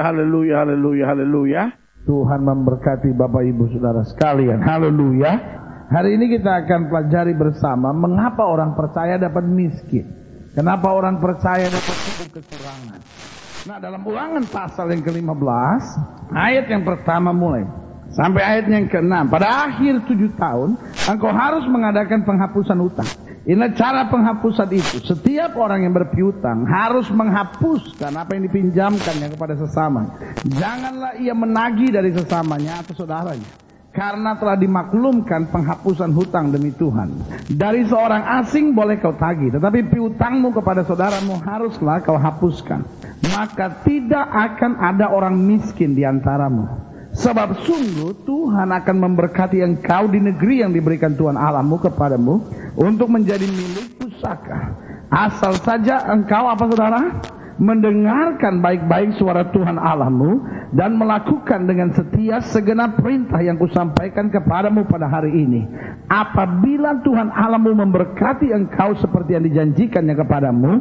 haleluya, haleluya, haleluya, haleluya. Tuhan memberkati Bapak Ibu Saudara sekalian. Haleluya. Hari ini kita akan pelajari bersama mengapa orang percaya dapat miskin. Kenapa orang percaya dapat cukup kekurangan. Nah dalam ulangan pasal yang ke-15, ayat yang pertama mulai. Sampai ayat yang ke-6. Pada akhir tujuh tahun, engkau harus mengadakan penghapusan utang. Inilah cara penghapusan itu. Setiap orang yang berpiutang harus menghapuskan apa yang dipinjamkannya kepada sesama. Janganlah ia menagih dari sesamanya atau saudaranya. Karena telah dimaklumkan penghapusan hutang demi Tuhan. Dari seorang asing boleh kau tagih. Tetapi piutangmu kepada saudaramu haruslah kau hapuskan. Maka tidak akan ada orang miskin di antaramu. Sebab sungguh Tuhan akan memberkati engkau di negeri yang diberikan Tuhan Allahmu kepadamu untuk menjadi milik pusaka. Asal saja engkau apa saudara? mendengarkan baik-baik suara Tuhan Allahmu dan melakukan dengan setia segenap perintah yang kusampaikan kepadamu pada hari ini. Apabila Tuhan Allahmu memberkati engkau seperti yang dijanjikannya kepadamu,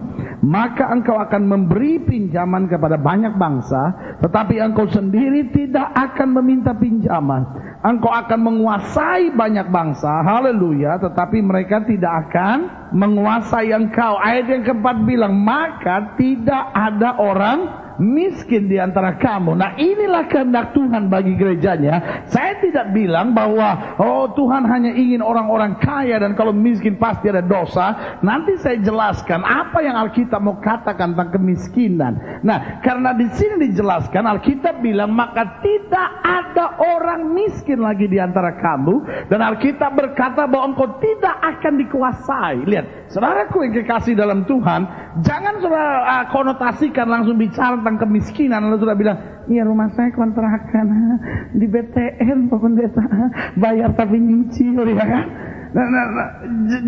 maka engkau akan memberi pinjaman kepada banyak bangsa, tetapi engkau sendiri tidak akan meminta pinjaman. Engkau akan menguasai banyak bangsa, haleluya, tetapi mereka tidak akan menguasai engkau. Ayat yang keempat bilang, maka tidak ada orang miskin di antara kamu. Nah inilah kehendak Tuhan bagi gerejanya. Saya tidak bilang bahwa oh Tuhan hanya ingin orang-orang kaya dan kalau miskin pasti ada dosa. Nanti saya jelaskan apa yang Alkitab mau katakan tentang kemiskinan. Nah karena di sini dijelaskan Alkitab bilang maka tidak ada orang miskin lagi di antara kamu dan Alkitab berkata bahwa engkau tidak akan dikuasai. Lihat, saudaraku yang kekasih dalam Tuhan, jangan saudara uh, konotasikan langsung bicara kemiskinan lalu sudah bilang iya rumah saya kontrakan di BTN pokoknya desa bayar tapi nyicil ya kan Nah, nah, nah,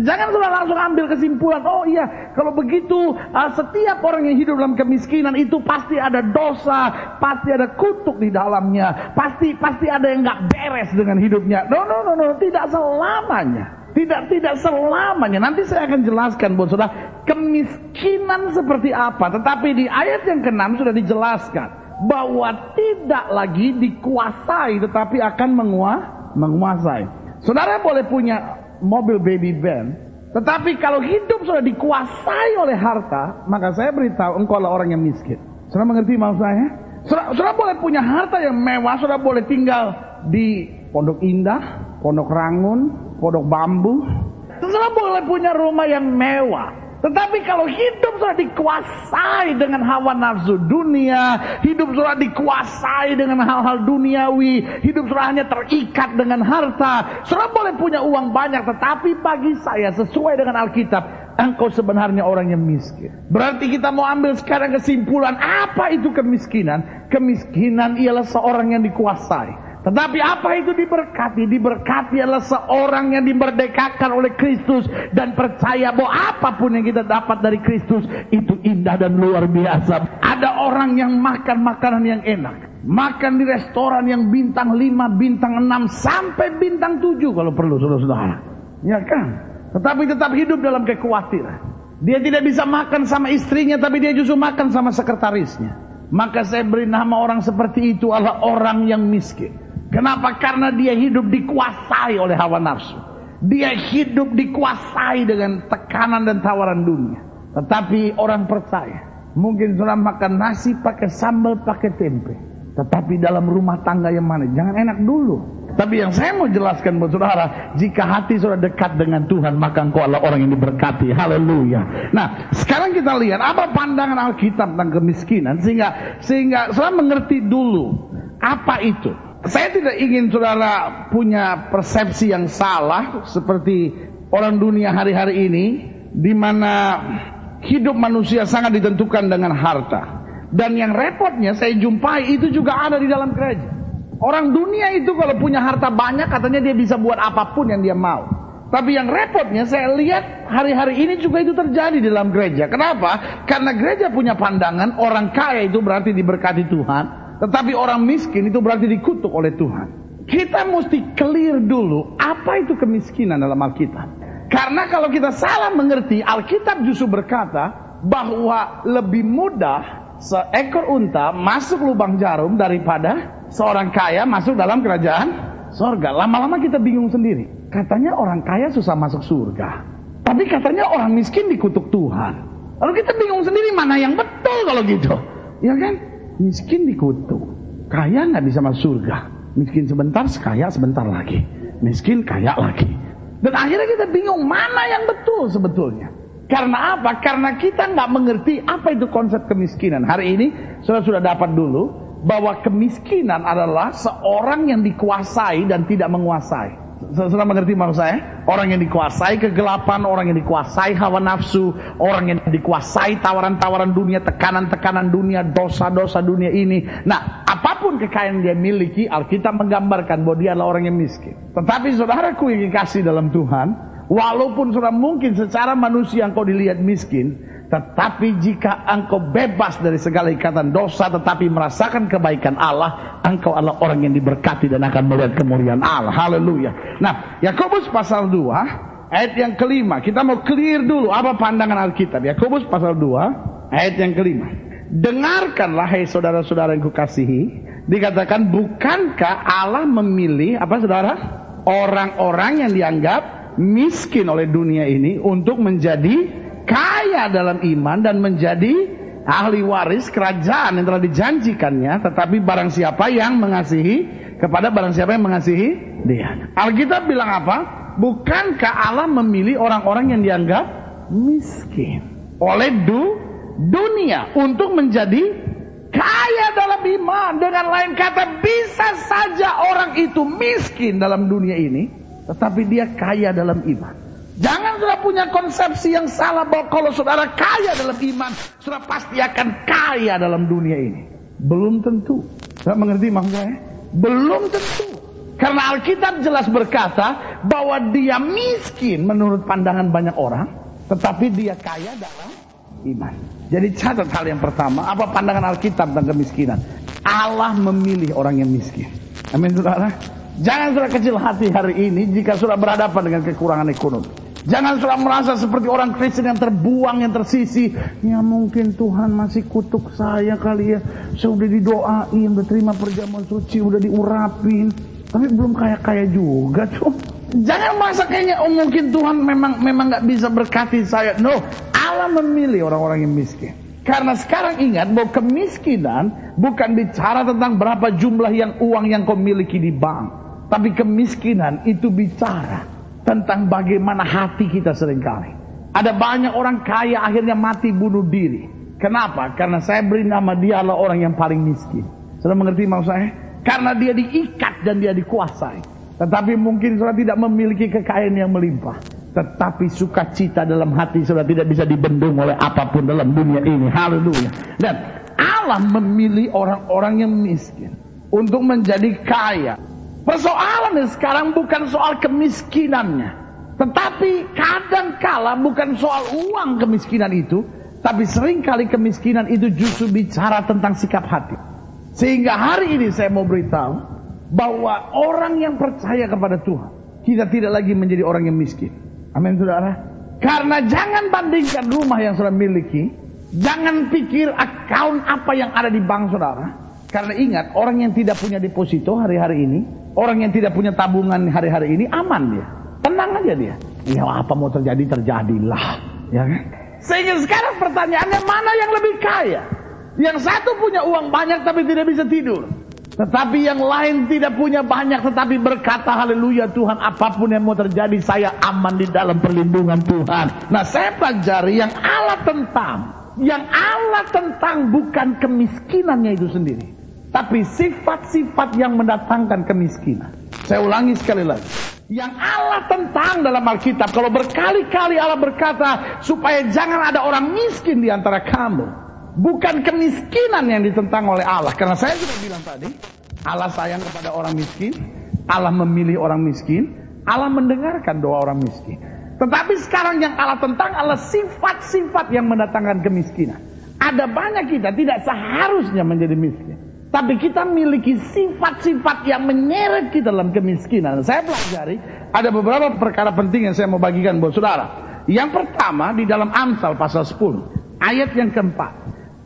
jangan sudah langsung ambil kesimpulan. Oh iya, kalau begitu uh, setiap orang yang hidup dalam kemiskinan itu pasti ada dosa, pasti ada kutuk di dalamnya, pasti pasti ada yang nggak beres dengan hidupnya. No, no, no, no, tidak selamanya. Tidak tidak selamanya. Nanti saya akan jelaskan, buat saudara, kemiskinan seperti apa. Tetapi di ayat yang ke-6 sudah dijelaskan bahwa tidak lagi dikuasai, tetapi akan menguah, menguasai. Saudara boleh punya mobil baby van, tetapi kalau hidup sudah dikuasai oleh harta, maka saya beritahu engkau adalah orang yang miskin. Saudara mengerti maksud saya? Saudara boleh punya harta yang mewah, saudara boleh tinggal di Pondok Indah, Pondok Rangun, Pondok Bambu. Saudara boleh punya rumah yang mewah. Tetapi kalau hidup sudah dikuasai dengan hawa nafsu dunia, hidup sudah dikuasai dengan hal-hal duniawi, hidup sudah hanya terikat dengan harta, sudah boleh punya uang banyak, tetapi bagi saya sesuai dengan Alkitab, engkau sebenarnya orang yang miskin. Berarti kita mau ambil sekarang kesimpulan, apa itu kemiskinan? Kemiskinan ialah seorang yang dikuasai. Tetapi apa itu diberkati? Diberkati adalah seorang yang dimerdekakan oleh Kristus dan percaya bahwa apa pun yang kita dapat dari Kristus itu indah dan luar biasa. Ada orang yang makan makanan yang enak. Makan di restoran yang bintang 5, bintang 6 sampai bintang 7 kalau perlu saudara-saudara. Ya kan? Tetapi tetap hidup dalam kekhawatiran. Dia tidak bisa makan sama istrinya tapi dia justru makan sama sekretarisnya. Maka saya beri nama orang seperti itu adalah orang yang miskin. Kenapa? Karena dia hidup dikuasai oleh hawa nafsu. Dia hidup dikuasai dengan tekanan dan tawaran dunia. Tetapi orang percaya. Mungkin sudah makan nasi pakai sambal, pakai tempe. Tetapi dalam rumah tangga yang mana? Jangan enak dulu. Tapi yang saya mau jelaskan buat saudara, jika hati sudah dekat dengan Tuhan, maka engkau adalah orang yang diberkati. Haleluya. Nah, sekarang kita lihat apa pandangan Alkitab tentang kemiskinan sehingga sehingga saudara mengerti dulu apa itu. Saya tidak ingin saudara punya persepsi yang salah seperti orang dunia hari-hari ini di mana hidup manusia sangat ditentukan dengan harta. Dan yang repotnya saya jumpai itu juga ada di dalam gereja. Orang dunia itu kalau punya harta banyak katanya dia bisa buat apa pun yang dia mau. Tapi yang repotnya saya lihat hari-hari ini juga itu terjadi di dalam gereja. Kenapa? Karena gereja punya pandangan orang kaya itu berarti diberkati Tuhan. Tetapi orang miskin itu berarti dikutuk oleh Tuhan. Kita mesti clear dulu apa itu kemiskinan dalam Alkitab. Karena kalau kita salah mengerti, Alkitab justru berkata bahwa lebih mudah seekor unta masuk lubang jarum daripada seorang kaya masuk dalam kerajaan sorga. Lama-lama kita bingung sendiri. Katanya orang kaya susah masuk surga. Tapi katanya orang miskin dikutuk Tuhan. Lalu kita bingung sendiri mana yang betul kalau gitu. Ya kan? Miskin dikutuk. Kaya nggak bisa masuk surga. Miskin sebentar, kaya sebentar lagi. Miskin, kaya lagi. Dan akhirnya kita bingung mana yang betul sebetulnya. Karena apa? Karena kita nggak mengerti apa itu konsep kemiskinan. Hari ini sudah sudah dapat dulu bahwa kemiskinan adalah seorang yang dikuasai dan tidak menguasai. Sudah mengerti maksud saya? Orang yang dikuasai kegelapan, orang yang dikuasai hawa nafsu, orang yang dikuasai tawaran-tawaran dunia, tekanan-tekanan dunia, dosa-dosa dunia ini. Nah, apa pun kekayaan dia miliki, Alkitab menggambarkan bahwa dia adalah orang yang miskin. Tetapi saudaraku yang dikasih dalam Tuhan, Walaupun sudah mungkin secara manusia engkau dilihat miskin, tetapi jika engkau bebas dari segala ikatan dosa tetapi merasakan kebaikan Allah, engkau adalah orang yang diberkati dan akan melihat kemuliaan Allah. Haleluya. Nah, Yakobus pasal 2 ayat yang kelima. Kita mau clear dulu apa pandangan Alkitab. Yakobus pasal 2 ayat yang kelima. Dengarkanlah hai saudara-saudara yang kukasihi, dikatakan bukankah Allah memilih apa saudara? Orang-orang yang dianggap miskin oleh dunia ini untuk menjadi kaya dalam iman dan menjadi ahli waris kerajaan yang telah dijanjikannya tetapi barang siapa yang mengasihi kepada barang siapa yang mengasihi dia. Alkitab bilang apa? Bukankah Allah memilih orang-orang yang dianggap miskin oleh du dunia untuk menjadi kaya dalam iman? Dengan lain kata bisa saja orang itu miskin dalam dunia ini tetapi dia kaya dalam iman. Jangan sudah punya konsepsi yang salah bahwa kalau saudara kaya dalam iman, sudah pasti akan kaya dalam dunia ini. Belum tentu. Saya mengerti maksud saya? Belum tentu. Karena Alkitab jelas berkata bahwa dia miskin menurut pandangan banyak orang, tetapi dia kaya dalam iman. Jadi catat hal yang pertama, apa pandangan Alkitab tentang kemiskinan? Allah memilih orang yang miskin. Amin saudara. Jangan sudah kecil hati hari ini jika sudah berhadapan dengan kekurangan ekonomi. Jangan sudah merasa seperti orang Kristen yang terbuang, yang tersisi. Ya mungkin Tuhan masih kutuk saya kali ya. Saya udah didoain, udah terima perjamuan suci, udah diurapin. Tapi belum kaya-kaya juga tuh. Jangan merasa kayaknya oh mungkin Tuhan memang memang nggak bisa berkati saya. No, Allah memilih orang-orang yang miskin. Karena sekarang ingat bahwa kemiskinan bukan bicara tentang berapa jumlah yang uang yang kau miliki di bank. Tapi kemiskinan itu bicara tentang bagaimana hati kita sering kali. Ada banyak orang kaya akhirnya mati bunuh diri. Kenapa? Karena saya beri nama dia adalah orang yang paling miskin. Sudah mengerti maksud saya? Karena dia diikat dan dia dikuasai. Tetapi mungkin sudah tidak memiliki kekayaan yang melimpah. Tetapi sukacita dalam hati sudah tidak bisa dibendung oleh apa pun dalam dunia ini. Haleluya. Dan Allah memilih orang-orang yang miskin. Untuk menjadi kaya. Persoalannya sekarang bukan soal kemiskinannya. Tetapi kadang kala bukan soal uang kemiskinan itu. Tapi sering kali kemiskinan itu justru bicara tentang sikap hati. Sehingga hari ini saya mau beritahu. Bahwa orang yang percaya kepada Tuhan. Kita tidak lagi menjadi orang yang miskin. Amin saudara. Karena jangan bandingkan rumah yang saudara miliki. Jangan pikir account apa yang ada di bank saudara. Karena ingat, orang yang tidak punya deposito hari-hari ini, orang yang tidak punya tabungan hari-hari ini aman dia. Tenang aja dia. Ya apa mau terjadi terjadilah, ya kan? Sehingga sekarang pertanyaannya mana yang lebih kaya? Yang satu punya uang banyak tapi tidak bisa tidur. Tetapi yang lain tidak punya banyak tetapi berkata haleluya Tuhan apa pun yang mau terjadi saya aman di dalam perlindungan Tuhan. Nah saya pelajari yang Allah tentang. Yang Allah tentang bukan kemiskinannya itu sendiri. Tapi sifat-sifat yang mendatangkan kemiskinan. Saya ulangi sekali lagi. Yang Allah tentang dalam Alkitab. Kalau berkali-kali Allah berkata. Supaya jangan ada orang miskin di antara kamu. Bukan kemiskinan yang ditentang oleh Allah. Karena saya sudah bilang tadi. Allah sayang kepada orang miskin. Allah memilih orang miskin. Allah mendengarkan doa orang miskin. Tetapi sekarang yang Allah tentang adalah sifat-sifat yang mendatangkan kemiskinan. Ada banyak kita tidak seharusnya menjadi miskin. Tapi kita miliki sifat-sifat yang menyeret kita dalam kemiskinan. Saya pelajari ada beberapa perkara penting yang saya mau bagikan buat saudara. Yang pertama di dalam Amsal pasal 10. Ayat yang keempat.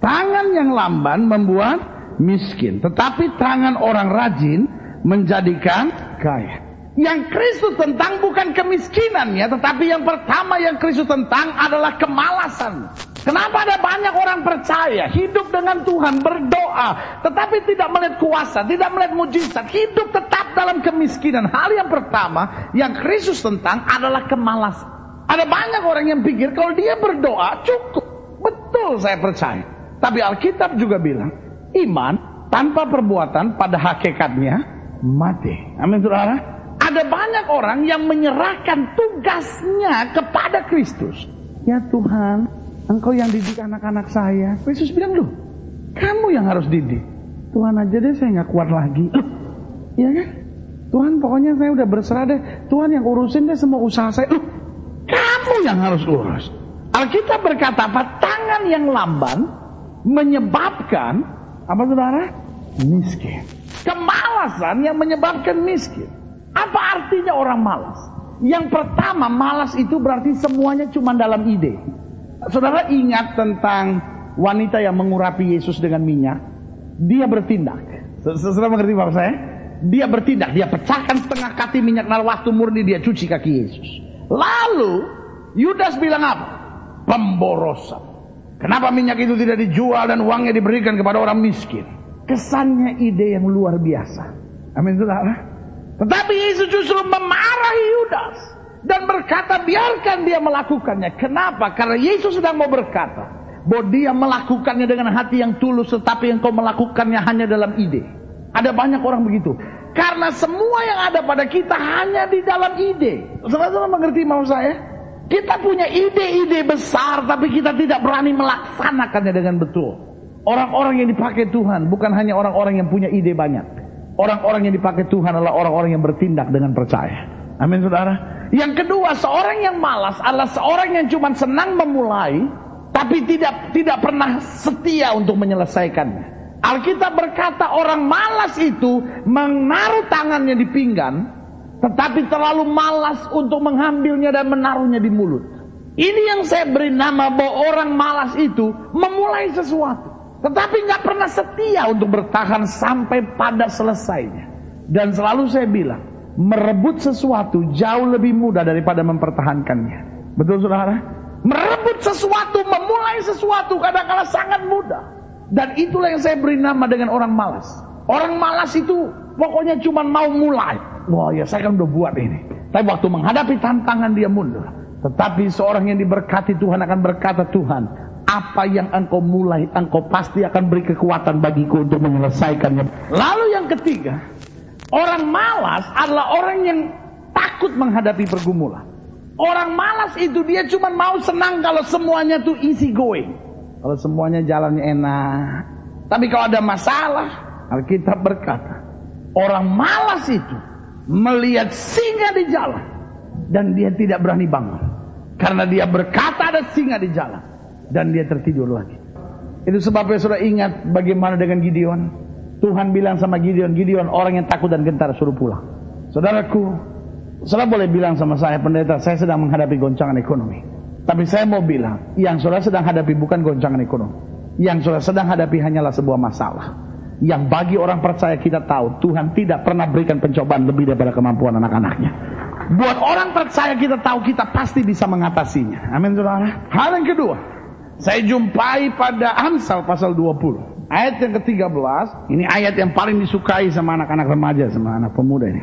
Tangan yang lamban membuat miskin, tetapi tangan orang rajin menjadikan kaya. Yang Kristus tentang bukan kemiskinannya, tetapi yang pertama yang Kristus tentang adalah kemalasan. Kenapa ada banyak orang percaya hidup dengan Tuhan, berdoa, tetapi tidak melihat kuasa, tidak melihat mujizat, hidup tetap dalam kemiskinan. Hal yang pertama yang Kristus tentang adalah kemalasan. Ada banyak orang yang pikir kalau dia berdoa cukup. Betul saya percaya. Tapi Alkitab juga bilang, iman tanpa perbuatan pada hakikatnya mati. Amin saudara. Ada banyak orang yang menyerahkan tugasnya kepada Kristus. Ya Tuhan, Engkau yang didik anak-anak saya. Kristus bilang, loh, kamu yang harus didik. Tuhan aja deh saya nggak kuat lagi. Iya kan? Tuhan pokoknya saya udah berserah deh. Tuhan yang urusin deh semua usaha saya. Loh, kamu yang harus urus. Alkitab berkata apa? Tangan yang lamban menyebabkan apa saudara? Miskin. Kemalasan yang menyebabkan miskin. Apa artinya orang malas? Yang pertama, malas itu berarti semuanya cuma dalam ide. Saudara ingat tentang wanita yang mengurapi Yesus dengan minyak? Dia bertindak. Saudara mengerti maksud saya? Dia bertindak, dia pecahkan setengah kati minyak waktu murni dia cuci kaki Yesus. Lalu Yudas bilang apa? Pemborosan. Kenapa minyak itu tidak dijual dan uangnya diberikan kepada orang miskin? Kesannya ide yang luar biasa. Amin saudara. Tetapi Yesus justru memarahi Yudas dan berkata biarkan dia melakukannya. Kenapa? Karena Yesus sedang mau berkata bahwa dia melakukannya dengan hati yang tulus tetapi engkau melakukannya hanya dalam ide. Ada banyak orang begitu. Karena semua yang ada pada kita hanya di dalam ide. Saudara-saudara mengerti mau saya? Kita punya ide-ide besar tapi kita tidak berani melaksanakannya dengan betul. Orang-orang yang dipakai Tuhan bukan hanya orang-orang yang punya ide banyak. Orang-orang yang dipakai Tuhan adalah orang-orang yang bertindak dengan percaya. Amin saudara. Yang kedua, seorang yang malas adalah seorang yang cuma senang memulai, tapi tidak tidak pernah setia untuk menyelesaikannya. Alkitab berkata orang malas itu menaruh tangannya di pinggan, tetapi terlalu malas untuk mengambilnya dan menaruhnya di mulut. Ini yang saya beri nama bahwa orang malas itu memulai sesuatu. Tetapi nggak pernah setia untuk bertahan sampai pada selesainya. Dan selalu saya bilang, merebut sesuatu jauh lebih mudah daripada mempertahankannya. Betul saudara? Merebut sesuatu, memulai sesuatu kadang-kala sangat mudah. Dan itulah yang saya beri nama dengan orang malas. Orang malas itu pokoknya cuma mau mulai. Wah ya saya kan udah buat ini. Tapi waktu menghadapi tantangan dia mundur. Tetapi seorang yang diberkati Tuhan akan berkata, Tuhan, apa yang engkau mulai, engkau pasti akan beri kekuatan bagiku untuk menyelesaikannya. Lalu yang ketiga, orang malas adalah orang yang takut menghadapi pergumulan. Orang malas itu dia cuma mau senang kalau semuanya tuh easy going. Kalau semuanya jalannya enak. Tapi kalau ada masalah, Alkitab berkata, orang malas itu melihat singa di jalan dan dia tidak berani bangun. Karena dia berkata ada singa di jalan dan dia tertidur lagi. Itu sebabnya sudah ingat bagaimana dengan Gideon. Tuhan bilang sama Gideon, Gideon orang yang takut dan gentar suruh pulang. Saudaraku, saudara boleh bilang sama saya, pendeta, saya sedang menghadapi goncangan ekonomi. Tapi saya mau bilang, yang saudara sedang hadapi bukan goncangan ekonomi. Yang saudara sedang hadapi hanyalah sebuah masalah. Yang bagi orang percaya kita tahu, Tuhan tidak pernah berikan pencobaan lebih daripada kemampuan anak-anaknya. Buat orang percaya kita tahu kita pasti bisa mengatasinya. Amin saudara. Hal yang kedua, saya jumpai pada Amsal pasal 20. Ayat yang ke-13, ini ayat yang paling disukai sama anak-anak remaja, sama anak pemuda ini.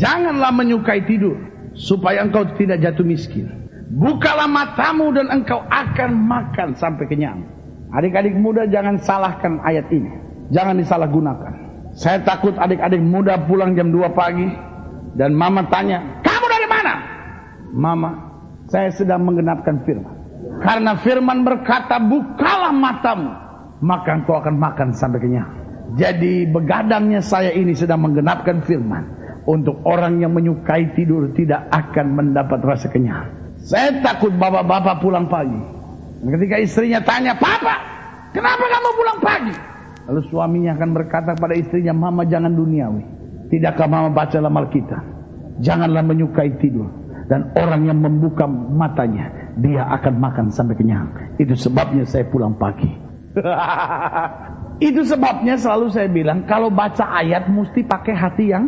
Janganlah menyukai tidur, supaya engkau tidak jatuh miskin. Bukalah matamu dan engkau akan makan sampai kenyang. Adik-adik muda jangan salahkan ayat ini. Jangan disalahgunakan. Saya takut adik-adik muda pulang jam 2 pagi. Dan mama tanya, kamu dari mana? Mama, saya sedang menggenapkan firman. Karena firman berkata, bukalah matamu, maka engkau akan makan sampai kenyang. Jadi begadangnya saya ini sedang menggenapkan firman. Untuk orang yang menyukai tidur tidak akan mendapat rasa kenyang. Saya takut bapak-bapak pulang pagi. Dan ketika istrinya tanya, Papa, kenapa kamu pulang pagi? Lalu suaminya akan berkata pada istrinya, Mama jangan duniawi. Tidakkah mama baca dalam Alkitab? Janganlah menyukai tidur. Dan orang yang membuka matanya dia akan makan sampai kenyang. Itu sebabnya saya pulang pagi. itu sebabnya selalu saya bilang kalau baca ayat mesti pakai hati yang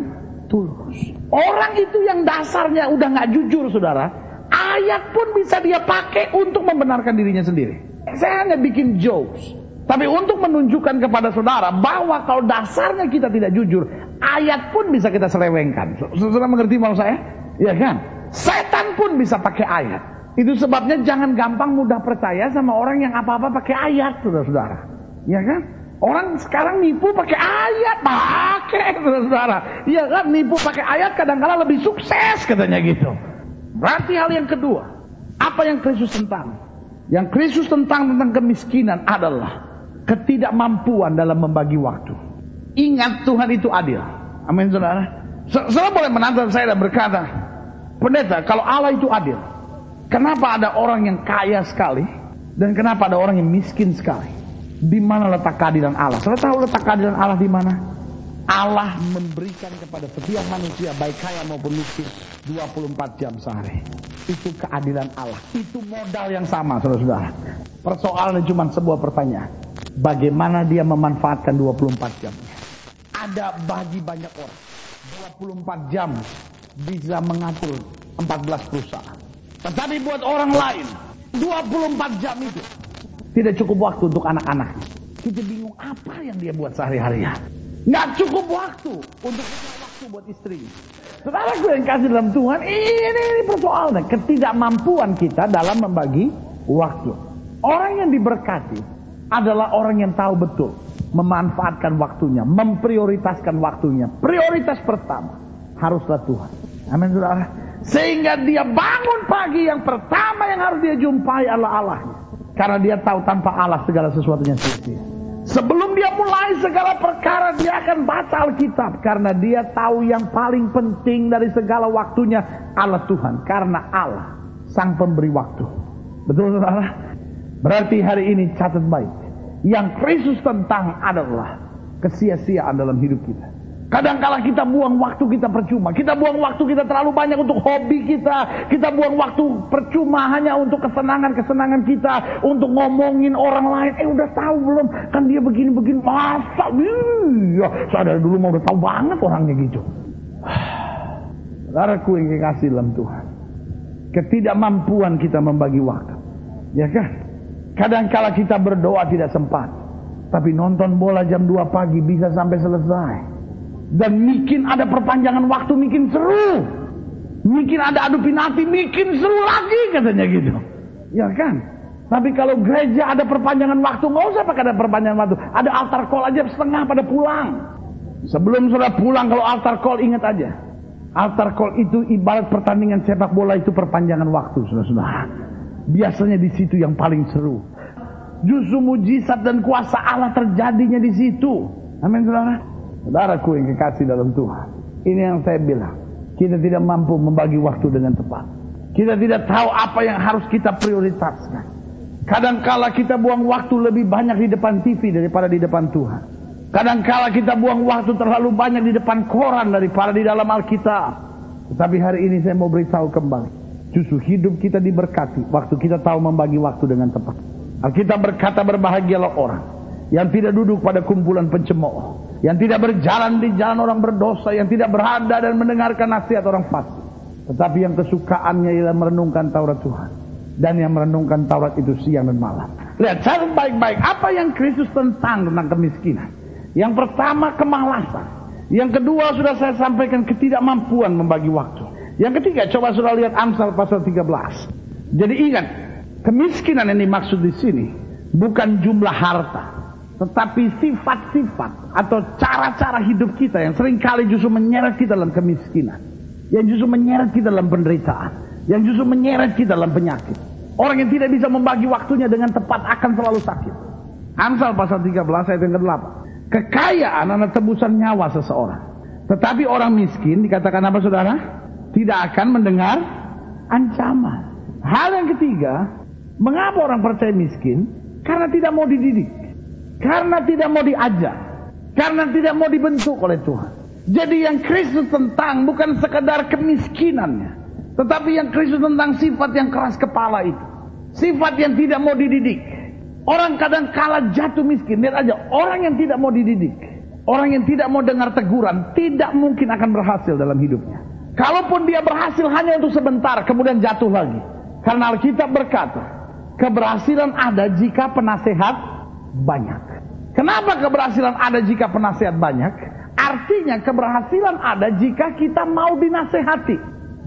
tulus. Orang itu yang dasarnya udah nggak jujur, saudara. Ayat pun bisa dia pakai untuk membenarkan dirinya sendiri. Saya hanya bikin jokes. Tapi untuk menunjukkan kepada saudara bahwa kalau dasarnya kita tidak jujur, ayat pun bisa kita selewengkan. Saudara mengerti mau saya? Ya kan? Setan pun bisa pakai ayat. Itu sebabnya jangan gampang mudah percaya sama orang yang apa-apa pakai ayat, saudara-saudara. Ya kan? Orang sekarang nipu pakai ayat, pakai saudara-saudara. Ya kan, nipu pakai ayat kadang-kala lebih sukses katanya gitu. Berarti hal yang kedua, apa yang Kristus tentang? Yang Kristus tentang tentang kemiskinan adalah ketidakmampuan dalam membagi waktu. Ingat Tuhan itu adil. Amin saudara. Saudara boleh menantang saya dan berkata, pendeta kalau Allah itu adil, kenapa ada orang yang kaya sekali dan kenapa ada orang yang miskin sekali? Di mana letak keadilan Allah? Saudara tahu letak keadilan Allah di mana? Allah memberikan kepada setiap manusia baik kaya maupun miskin 24 jam sehari. Itu keadilan Allah. Itu modal yang sama saudara-saudara. Persoalannya cuma sebuah pertanyaan bagaimana dia memanfaatkan 24 jam. Ada bagi banyak orang 24 jam bisa mengatur 14 perusahaan. Tetapi buat orang lain 24 jam itu tidak cukup waktu untuk anak-anak. Kita bingung apa yang dia buat sehari-hari. Nggak cukup waktu untuk waktu buat istri. Saudara gue yang kasih dalam Tuhan, ini, ini persoalannya. Ketidakmampuan kita dalam membagi waktu. Orang yang diberkati adalah orang yang tahu betul memanfaatkan waktunya, memprioritaskan waktunya. Prioritas pertama haruslah Tuhan. Amin saudara. Sehingga dia bangun pagi yang pertama yang harus dia jumpai adalah Allah. Karena dia tahu tanpa Allah segala sesuatunya sia-sia. Sebelum dia mulai segala perkara dia akan baca Alkitab karena dia tahu yang paling penting dari segala waktunya Allah Tuhan karena Allah sang pemberi waktu. Betul saudara? Berarti hari ini catat baik. Yang Kristus tentang adalah kesia-siaan dalam hidup kita. Kadang-kala kita buang waktu kita percuma. Kita buang waktu kita terlalu banyak untuk hobi kita. Kita buang waktu percuma hanya untuk kesenangan-kesenangan kita. Untuk ngomongin orang lain. Eh udah tahu belum? Kan dia begini-begini. Masa? Iya. Saya dari dulu mau udah tahu banget orangnya gitu. Saudaraku yang dikasih dalam Tuhan. Ketidakmampuan kita membagi waktu. Ya kan? Kadang-kala kita berdoa tidak sempat. Tapi nonton bola jam 2 pagi bisa sampai selesai. Dan mungkin ada perpanjangan waktu, mungkin seru. Mungkin ada adu penalti, mungkin seru lagi katanya gitu. Ya kan? Tapi kalau gereja ada perpanjangan waktu, nggak usah pakai ada perpanjangan waktu. Ada altar call aja setengah pada pulang. Sebelum sudah pulang, kalau altar call ingat aja. Altar call itu ibarat pertandingan sepak bola itu perpanjangan waktu, sudah-sudah. Biasanya di situ yang paling seru. Justru mujizat dan kuasa Allah terjadinya di situ. Amin saudara. Saudaraku yang kekasih dalam Tuhan. Ini yang saya bilang. Kita tidak mampu membagi waktu dengan tepat. Kita tidak tahu apa yang harus kita prioritaskan. Kadangkala kita buang waktu lebih banyak di depan TV daripada di depan Tuhan. Kadangkala kita buang waktu terlalu banyak di depan koran daripada di dalam Alkitab. Tetapi hari ini saya mau beritahu kembali. Justru hidup kita diberkati waktu kita tahu membagi waktu dengan tepat. Kita berkata berbahagialah orang yang tidak duduk pada kumpulan pencemooh, yang tidak berjalan di jalan orang berdosa, yang tidak berada dan mendengarkan nasihat orang fasik. Tetapi yang kesukaannya ialah merenungkan Taurat Tuhan. Dan yang merenungkan Taurat itu siang dan malam. Lihat, cari baik-baik. Apa yang Kristus tentang tentang kemiskinan? Yang pertama, kemalasan. Yang kedua, sudah saya sampaikan ketidakmampuan membagi waktu. Yang ketiga, coba sudah lihat Amsal pasal 13. Jadi ingat, kemiskinan yang dimaksud di sini bukan jumlah harta, tetapi sifat-sifat atau cara-cara hidup kita yang sering kali justru menyeret kita dalam kemiskinan, yang justru menyeret kita dalam penderitaan, yang justru menyeret kita dalam penyakit. Orang yang tidak bisa membagi waktunya dengan tepat akan selalu sakit. Amsal pasal 13 ayat yang ke-8. Kekayaan adalah tebusan nyawa seseorang. Tetapi orang miskin dikatakan apa saudara? tidak akan mendengar ancaman. Hal yang ketiga, mengapa orang percaya miskin? Karena tidak mau dididik. Karena tidak mau diajak. Karena tidak mau dibentuk oleh Tuhan. Jadi yang Kristus tentang bukan sekedar kemiskinannya. Tetapi yang Kristus tentang sifat yang keras kepala itu. Sifat yang tidak mau dididik. Orang kadang kala jatuh miskin. Lihat aja, orang yang tidak mau dididik. Orang yang tidak mau dengar teguran, tidak mungkin akan berhasil dalam hidupnya. Kalaupun dia berhasil hanya untuk sebentar, kemudian jatuh lagi. Karena Alkitab berkata, keberhasilan ada jika penasehat banyak. Kenapa keberhasilan ada jika penasehat banyak? Artinya keberhasilan ada jika kita mau dinasehati.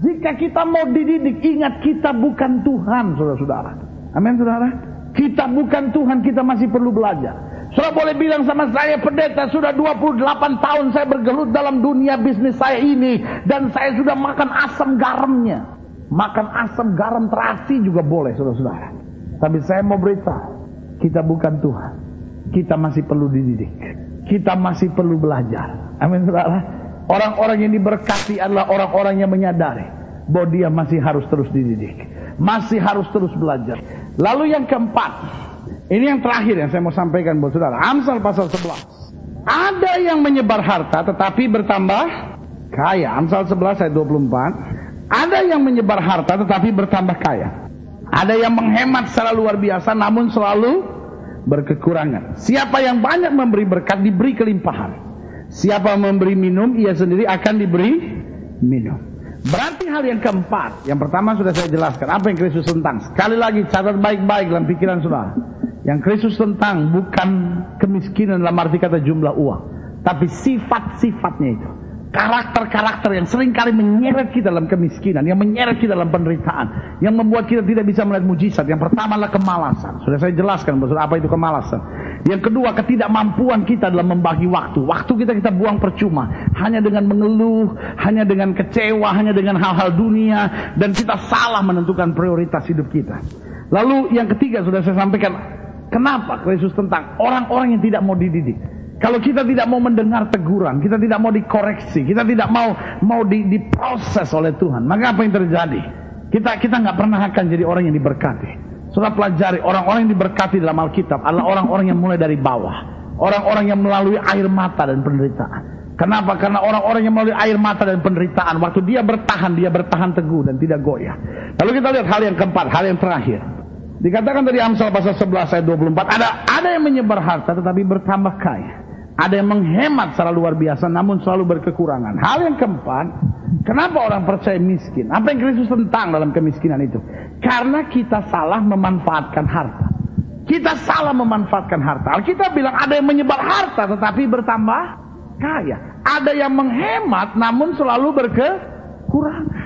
Jika kita mau dididik, ingat kita bukan Tuhan, saudara-saudara. Amin, saudara. Kita bukan Tuhan, kita masih perlu belajar. Saudara boleh bilang sama saya pendeta sudah 28 tahun saya bergelut dalam dunia bisnis saya ini dan saya sudah makan asam garamnya. Makan asam garam terasi juga boleh saudara-saudara. Tapi saya mau beritahu, kita bukan Tuhan. Kita masih perlu dididik. Kita masih perlu belajar. Amin saudara. Orang-orang yang diberkati adalah orang-orang yang menyadari bahwa dia masih harus terus dididik. Masih harus terus belajar. Lalu yang keempat, ini yang terakhir yang saya mau sampaikan buat saudara. Amsal pasal 11. Ada yang menyebar harta tetapi bertambah kaya. Amsal 11 ayat 24. Ada yang menyebar harta tetapi bertambah kaya. Ada yang menghemat secara luar biasa namun selalu berkekurangan. Siapa yang banyak memberi berkat diberi kelimpahan. Siapa memberi minum ia sendiri akan diberi minum. Berarti hal yang keempat, yang pertama sudah saya jelaskan, apa yang Kristus tentang. Sekali lagi catat baik-baik dalam pikiran saudara. Yang Kristus tentang bukan kemiskinan dalam arti kata jumlah uang. Tapi sifat-sifatnya itu. Karakter-karakter yang sering kali menyeret kita dalam kemiskinan. Yang menyeret kita dalam penderitaan. Yang membuat kita tidak bisa melihat mujizat. Yang pertama adalah kemalasan. Sudah saya jelaskan maksud apa itu kemalasan. Yang kedua ketidakmampuan kita dalam membagi waktu. Waktu kita kita buang percuma. Hanya dengan mengeluh. Hanya dengan kecewa. Hanya dengan hal-hal dunia. Dan kita salah menentukan prioritas hidup kita. Lalu yang ketiga sudah saya sampaikan Kenapa Kristus tentang orang-orang yang tidak mau dididik? Kalau kita tidak mau mendengar teguran, kita tidak mau dikoreksi, kita tidak mau mau di, diproses oleh Tuhan, maka apa yang terjadi? Kita kita nggak pernah akan jadi orang yang diberkati. Sudah pelajari orang-orang yang diberkati dalam Alkitab adalah orang-orang yang mulai dari bawah, orang-orang yang melalui air mata dan penderitaan. Kenapa? Karena orang-orang yang melalui air mata dan penderitaan, waktu dia bertahan, dia bertahan teguh dan tidak goyah. Lalu kita lihat hal yang keempat, hal yang terakhir. Dikatakan dari Amsal pasal 11 ayat 24, ada ada yang menyebar harta tetapi bertambah kaya. Ada yang menghemat secara luar biasa namun selalu berkekurangan. Hal yang keempat, kenapa orang percaya miskin? Apa yang Kristus tentang dalam kemiskinan itu? Karena kita salah memanfaatkan harta. Kita salah memanfaatkan harta. Kita bilang ada yang menyebar harta tetapi bertambah kaya. Ada yang menghemat namun selalu berkekurangan.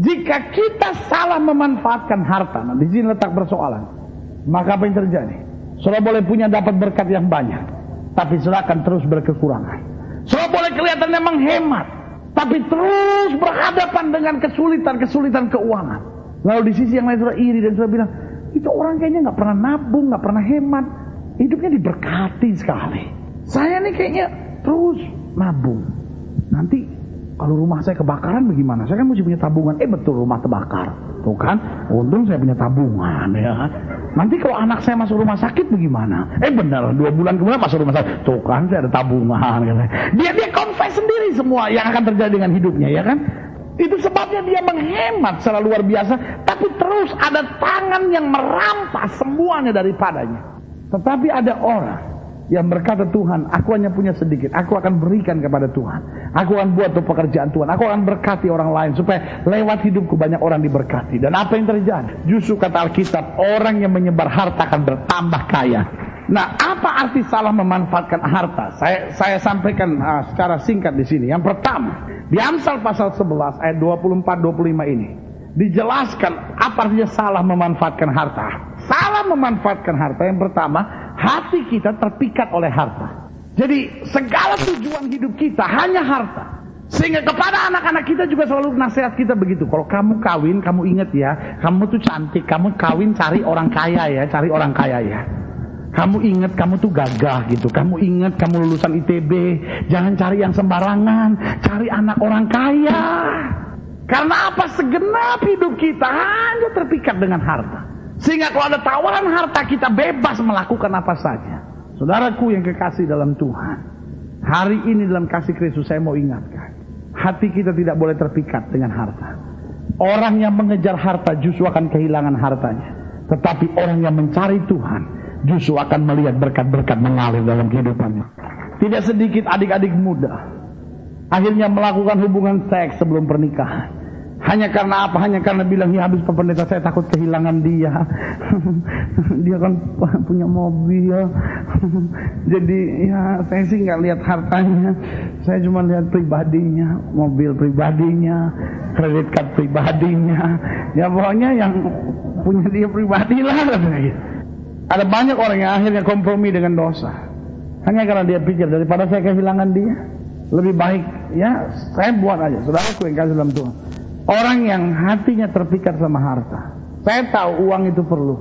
Jika kita salah memanfaatkan harta, nah di sini letak persoalan. Maka apa yang terjadi? Saudara boleh punya dapat berkat yang banyak, tapi saudara akan terus berkekurangan. Saudara boleh kelihatannya menghemat, tapi terus berhadapan dengan kesulitan-kesulitan keuangan. Lalu di sisi yang lain saudara iri dan saudara bilang, itu orang kayaknya nggak pernah nabung, nggak pernah hemat, hidupnya diberkati sekali. Saya nih kayaknya terus nabung. Nanti kalau rumah saya kebakaran bagaimana? Saya kan mesti punya tabungan. Eh betul rumah terbakar. Tuh kan, untung saya punya tabungan ya. Nanti kalau anak saya masuk rumah sakit bagaimana? Eh benar, dua bulan kemudian masuk rumah sakit. Tuh kan, saya ada tabungan. Dia dia confess sendiri semua yang akan terjadi dengan hidupnya ya kan? Itu sebabnya dia menghemat secara luar biasa. Tapi terus ada tangan yang merampas semuanya daripadanya. Tetapi ada orang yang berkata Tuhan, aku hanya punya sedikit, aku akan berikan kepada Tuhan. Aku akan buat untuk pekerjaan Tuhan, aku akan berkati orang lain supaya lewat hidupku banyak orang diberkati. Dan apa yang terjadi? Justru kata Alkitab, orang yang menyebar harta akan bertambah kaya. Nah, apa arti salah memanfaatkan harta? Saya saya sampaikan uh, secara singkat di sini. Yang pertama, di Amsal pasal 11 ayat 24 25 ini dijelaskan apa artinya salah memanfaatkan harta. Salah memanfaatkan harta yang pertama hati kita terpikat oleh harta. Jadi segala tujuan hidup kita hanya harta. Sehingga kepada anak-anak kita juga selalu nasihat kita begitu. Kalau kamu kawin, kamu ingat ya, kamu tuh cantik, kamu kawin cari orang kaya ya, cari orang kaya ya. Kamu ingat kamu tuh gagah gitu. Kamu ingat kamu lulusan ITB. Jangan cari yang sembarangan. Cari anak orang kaya. Karena apa? Segenap hidup kita hanya terpikat dengan harta. Sehingga kalau ada tawaran harta kita bebas melakukan apa saja. Saudaraku yang kekasih dalam Tuhan. Hari ini dalam kasih Kristus saya mau ingatkan. Hati kita tidak boleh terpikat dengan harta. Orang yang mengejar harta justru akan kehilangan hartanya. Tetapi orang yang mencari Tuhan. justru akan melihat berkat-berkat mengalir dalam kehidupannya. Tidak sedikit adik-adik muda akhirnya melakukan hubungan seks sebelum pernikahan. Hanya karena apa? Hanya karena bilang ya habis Pendeta saya takut kehilangan dia. dia kan punya mobil. Jadi ya saya sih nggak lihat hartanya. Saya cuma lihat pribadinya, mobil pribadinya, kredit card pribadinya. Ya pokoknya yang punya dia pribadi lah. Ada banyak orang yang akhirnya kompromi dengan dosa. Hanya karena dia pikir daripada saya kehilangan dia, lebih baik ya saya buat aja. Saudaraku yang kasih dalam Tuhan. Orang yang hatinya terpikat sama harta. Saya tahu uang itu perlu.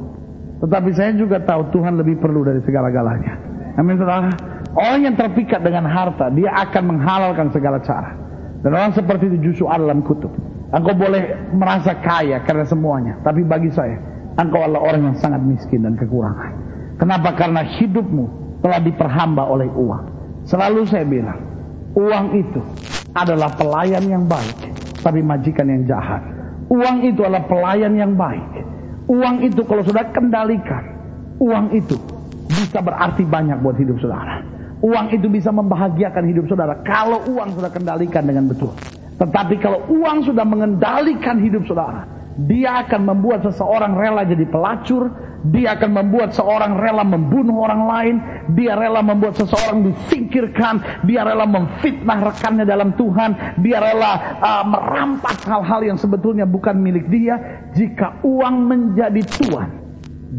Tetapi saya juga tahu Tuhan lebih perlu dari segala-galanya. Amin saudara. Orang yang terpikat dengan harta, dia akan menghalalkan segala cara. Dan orang seperti itu justru ada dalam kutub. Engkau boleh merasa kaya karena semuanya. Tapi bagi saya, engkau adalah orang yang sangat miskin dan kekurangan. Kenapa? Karena hidupmu telah diperhamba oleh uang. Selalu saya bilang, uang itu adalah pelayan yang baik tapi majikan yang jahat. Uang itu adalah pelayan yang baik. Uang itu kalau sudah kendalikan, uang itu bisa berarti banyak buat hidup saudara. Uang itu bisa membahagiakan hidup saudara kalau uang sudah kendalikan dengan betul. Tetapi kalau uang sudah mengendalikan hidup saudara, dia akan membuat seseorang rela jadi pelacur, dia akan membuat seorang rela membunuh orang lain, dia rela membuat seseorang disingkirkan, dia rela memfitnah rekannya dalam Tuhan, dia rela uh, merampas hal-hal yang sebetulnya bukan milik dia jika uang menjadi tuan,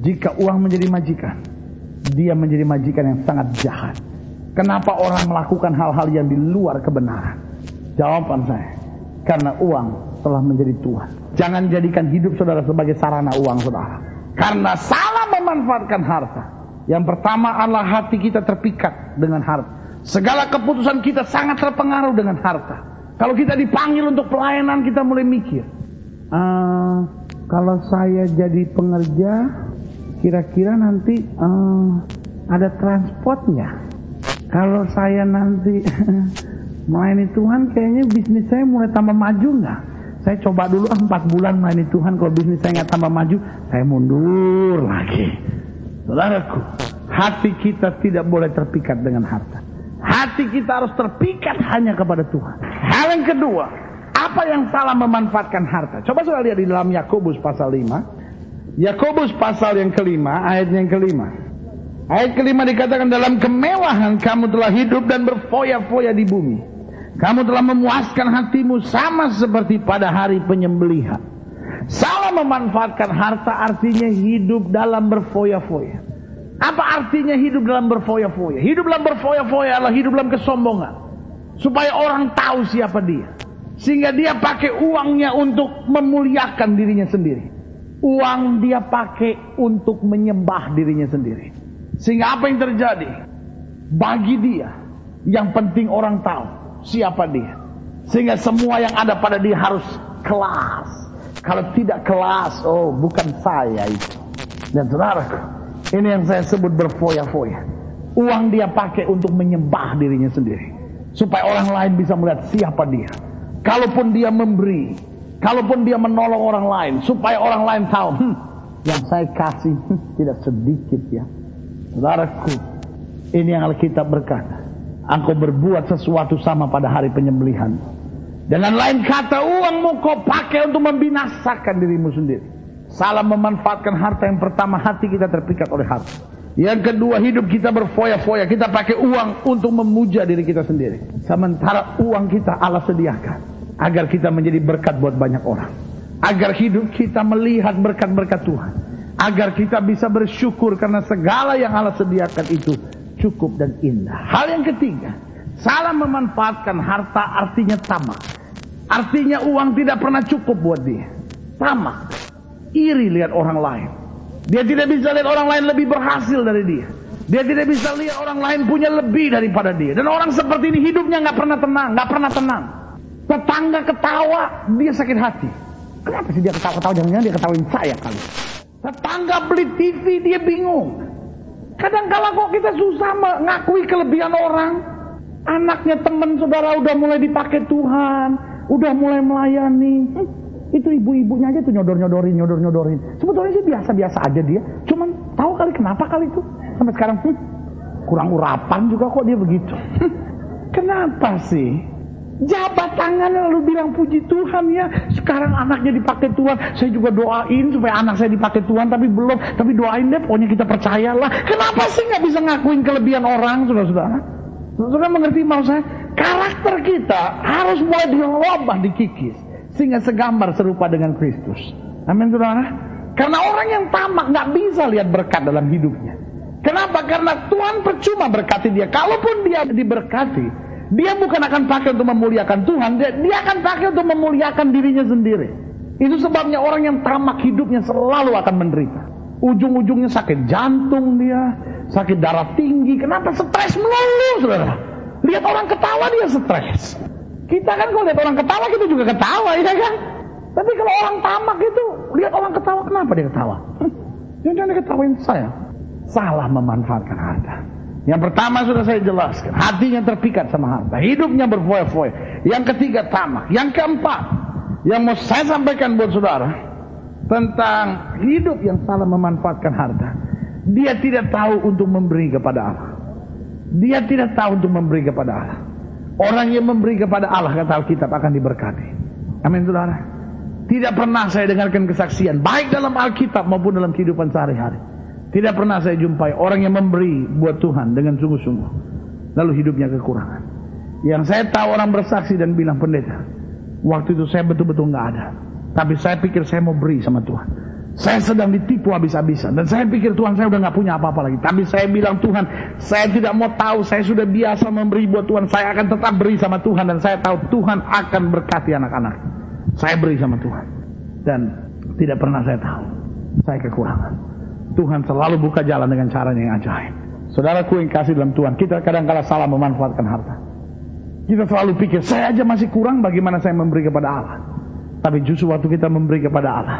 jika uang menjadi majikan. Dia menjadi majikan yang sangat jahat. Kenapa orang melakukan hal-hal yang di luar kebenaran? Jawaban saya, karena uang telah menjadi Tuhan. Jangan jadikan hidup saudara sebagai sarana uang saudara. Karena salah memanfaatkan harta. Yang pertama adalah hati kita terpikat dengan harta. Segala keputusan kita sangat terpengaruh dengan harta. Kalau kita dipanggil untuk pelayanan kita mulai mikir. Uh, kalau saya jadi pengerja, kira-kira nanti uh, ada transportnya. Kalau saya nanti melayani Tuhan, kayaknya bisnis saya mulai tambah maju nggak? Saya coba dulu ah, empat bulan melayani Tuhan. Kalau bisnis saya nggak tambah maju, saya mundur lagi. Saudaraku, hati kita tidak boleh terpikat dengan harta. Hati kita harus terpikat hanya kepada Tuhan. Hal yang kedua, apa yang salah memanfaatkan harta? Coba saudara lihat di dalam Yakobus pasal 5. Yakobus pasal yang kelima, ayat yang kelima. Ayat kelima dikatakan dalam kemewahan kamu telah hidup dan berfoya-foya di bumi. Kamu telah memuaskan hatimu sama seperti pada hari penyembelihan. Salah memanfaatkan harta artinya hidup dalam berfoya-foya. Apa artinya hidup dalam berfoya-foya? Hidup dalam berfoya-foya adalah hidup dalam kesombongan. Supaya orang tahu siapa dia. Sehingga dia pakai uangnya untuk memuliakan dirinya sendiri. Uang dia pakai untuk menyembah dirinya sendiri. Sehingga apa yang terjadi? Bagi dia, yang penting orang tahu siapa dia. Sehingga semua yang ada pada dia harus kelas. Kalau tidak kelas, oh bukan saya itu. Dan saudara, ini yang saya sebut berfoya-foya. Uang dia pakai untuk menyembah dirinya sendiri. Supaya orang lain bisa melihat siapa dia. Kalaupun dia memberi, kalaupun dia menolong orang lain, supaya orang lain tahu, hmm, yang saya kasih hmm, tidak sedikit ya. Saudaraku, ini yang Alkitab berkata engkau berbuat sesuatu sama pada hari penyembelihan. Dengan lain kata, uangmu kau pakai untuk membinasakan dirimu sendiri. Salah memanfaatkan harta yang pertama, hati kita terpikat oleh harta. Yang kedua, hidup kita berfoya-foya. Kita pakai uang untuk memuja diri kita sendiri. Sementara uang kita Allah sediakan. Agar kita menjadi berkat buat banyak orang. Agar hidup kita melihat berkat-berkat Tuhan. Agar kita bisa bersyukur karena segala yang Allah sediakan itu cukup dan indah. Hal yang ketiga, salah memanfaatkan harta artinya tamak. Artinya uang tidak pernah cukup buat dia. Tamak. Iri lihat orang lain. Dia tidak bisa lihat orang lain lebih berhasil dari dia. Dia tidak bisa lihat orang lain punya lebih daripada dia. Dan orang seperti ini hidupnya nggak pernah tenang, nggak pernah tenang. Tetangga ketawa, dia sakit hati. Kenapa sih dia ketawa-ketawa? Jangan-jangan dia ketawain saya kali. Tetangga beli TV, dia bingung. Kadang kala kok kita susah mengakui kelebihan orang. Anaknya teman saudara udah mulai dipakai Tuhan, udah mulai melayani. Hmm, itu ibu-ibunya aja tuh nyodor-nyodorin, nyodor-nyodorin. Sebetulnya sih biasa-biasa aja dia. Cuman tahu kali kenapa kali itu? Sampai sekarang, hmm, kurang urapan juga kok dia begitu. Hmm, kenapa sih? Jabat tangan lalu bilang puji Tuhan ya. Sekarang anaknya dipakai Tuhan. Saya juga doain supaya anak saya dipakai Tuhan. Tapi belum. Tapi doain deh pokoknya kita percayalah. Kenapa sih nggak bisa ngakuin kelebihan orang saudara-saudara? Saudara mengerti mau saya? Karakter kita harus mulai dirubah, dikikis. Sehingga segambar serupa dengan Kristus. Amin saudara. Karena orang yang tamak nggak bisa lihat berkat dalam hidupnya. Kenapa? Karena Tuhan percuma berkati dia. Kalaupun dia diberkati, dia bukan akan pakai untuk memuliakan Tuhan, dia, dia akan pakai untuk memuliakan dirinya sendiri. Itu sebabnya orang yang tamak hidupnya selalu akan menderita. Ujung-ujungnya sakit jantung dia, sakit darah tinggi. Kenapa? Stres melulu, saudara. Lihat orang ketawa dia stres. Kita kan kalau lihat orang ketawa kita juga ketawa, ya kan? Tapi kalau orang tamak itu, lihat orang ketawa, kenapa dia ketawa? Jangan dia ketawain saya. Salah memanfaatkan harta. Yang pertama sudah saya jelaskan, hatinya terpikat sama harta, hidupnya berfoya-foya. Yang ketiga tamak. Yang keempat, yang mau saya sampaikan buat saudara tentang hidup yang salah memanfaatkan harta. Dia tidak tahu untuk memberi kepada Allah. Dia tidak tahu untuk memberi kepada Allah. Orang yang memberi kepada Allah kata Alkitab akan diberkati. Amin saudara. Tidak pernah saya dengarkan kesaksian baik dalam Alkitab maupun dalam kehidupan sehari-hari tidak pernah saya jumpai orang yang memberi buat Tuhan dengan sungguh-sungguh. Lalu hidupnya kekurangan. Yang saya tahu orang bersaksi dan bilang pendeta. Waktu itu saya betul-betul nggak ada. Tapi saya pikir saya mau beri sama Tuhan. Saya sedang ditipu habis-habisan. Dan saya pikir Tuhan saya udah nggak punya apa-apa lagi. Tapi saya bilang Tuhan, saya tidak mau tahu. Saya sudah biasa memberi buat Tuhan. Saya akan tetap beri sama Tuhan. Dan saya tahu Tuhan akan berkati anak-anak. Saya beri sama Tuhan. Dan tidak pernah saya tahu. Saya kekurangan. Tuhan selalu buka jalan dengan cara yang ajaib. Saudaraku yang kasih dalam Tuhan, kita kadang-kala salah memanfaatkan harta. Kita selalu pikir, saya aja masih kurang bagaimana saya memberi kepada Allah. Tapi justru waktu kita memberi kepada Allah,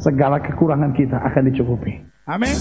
segala kekurangan kita akan dicukupi. Amin.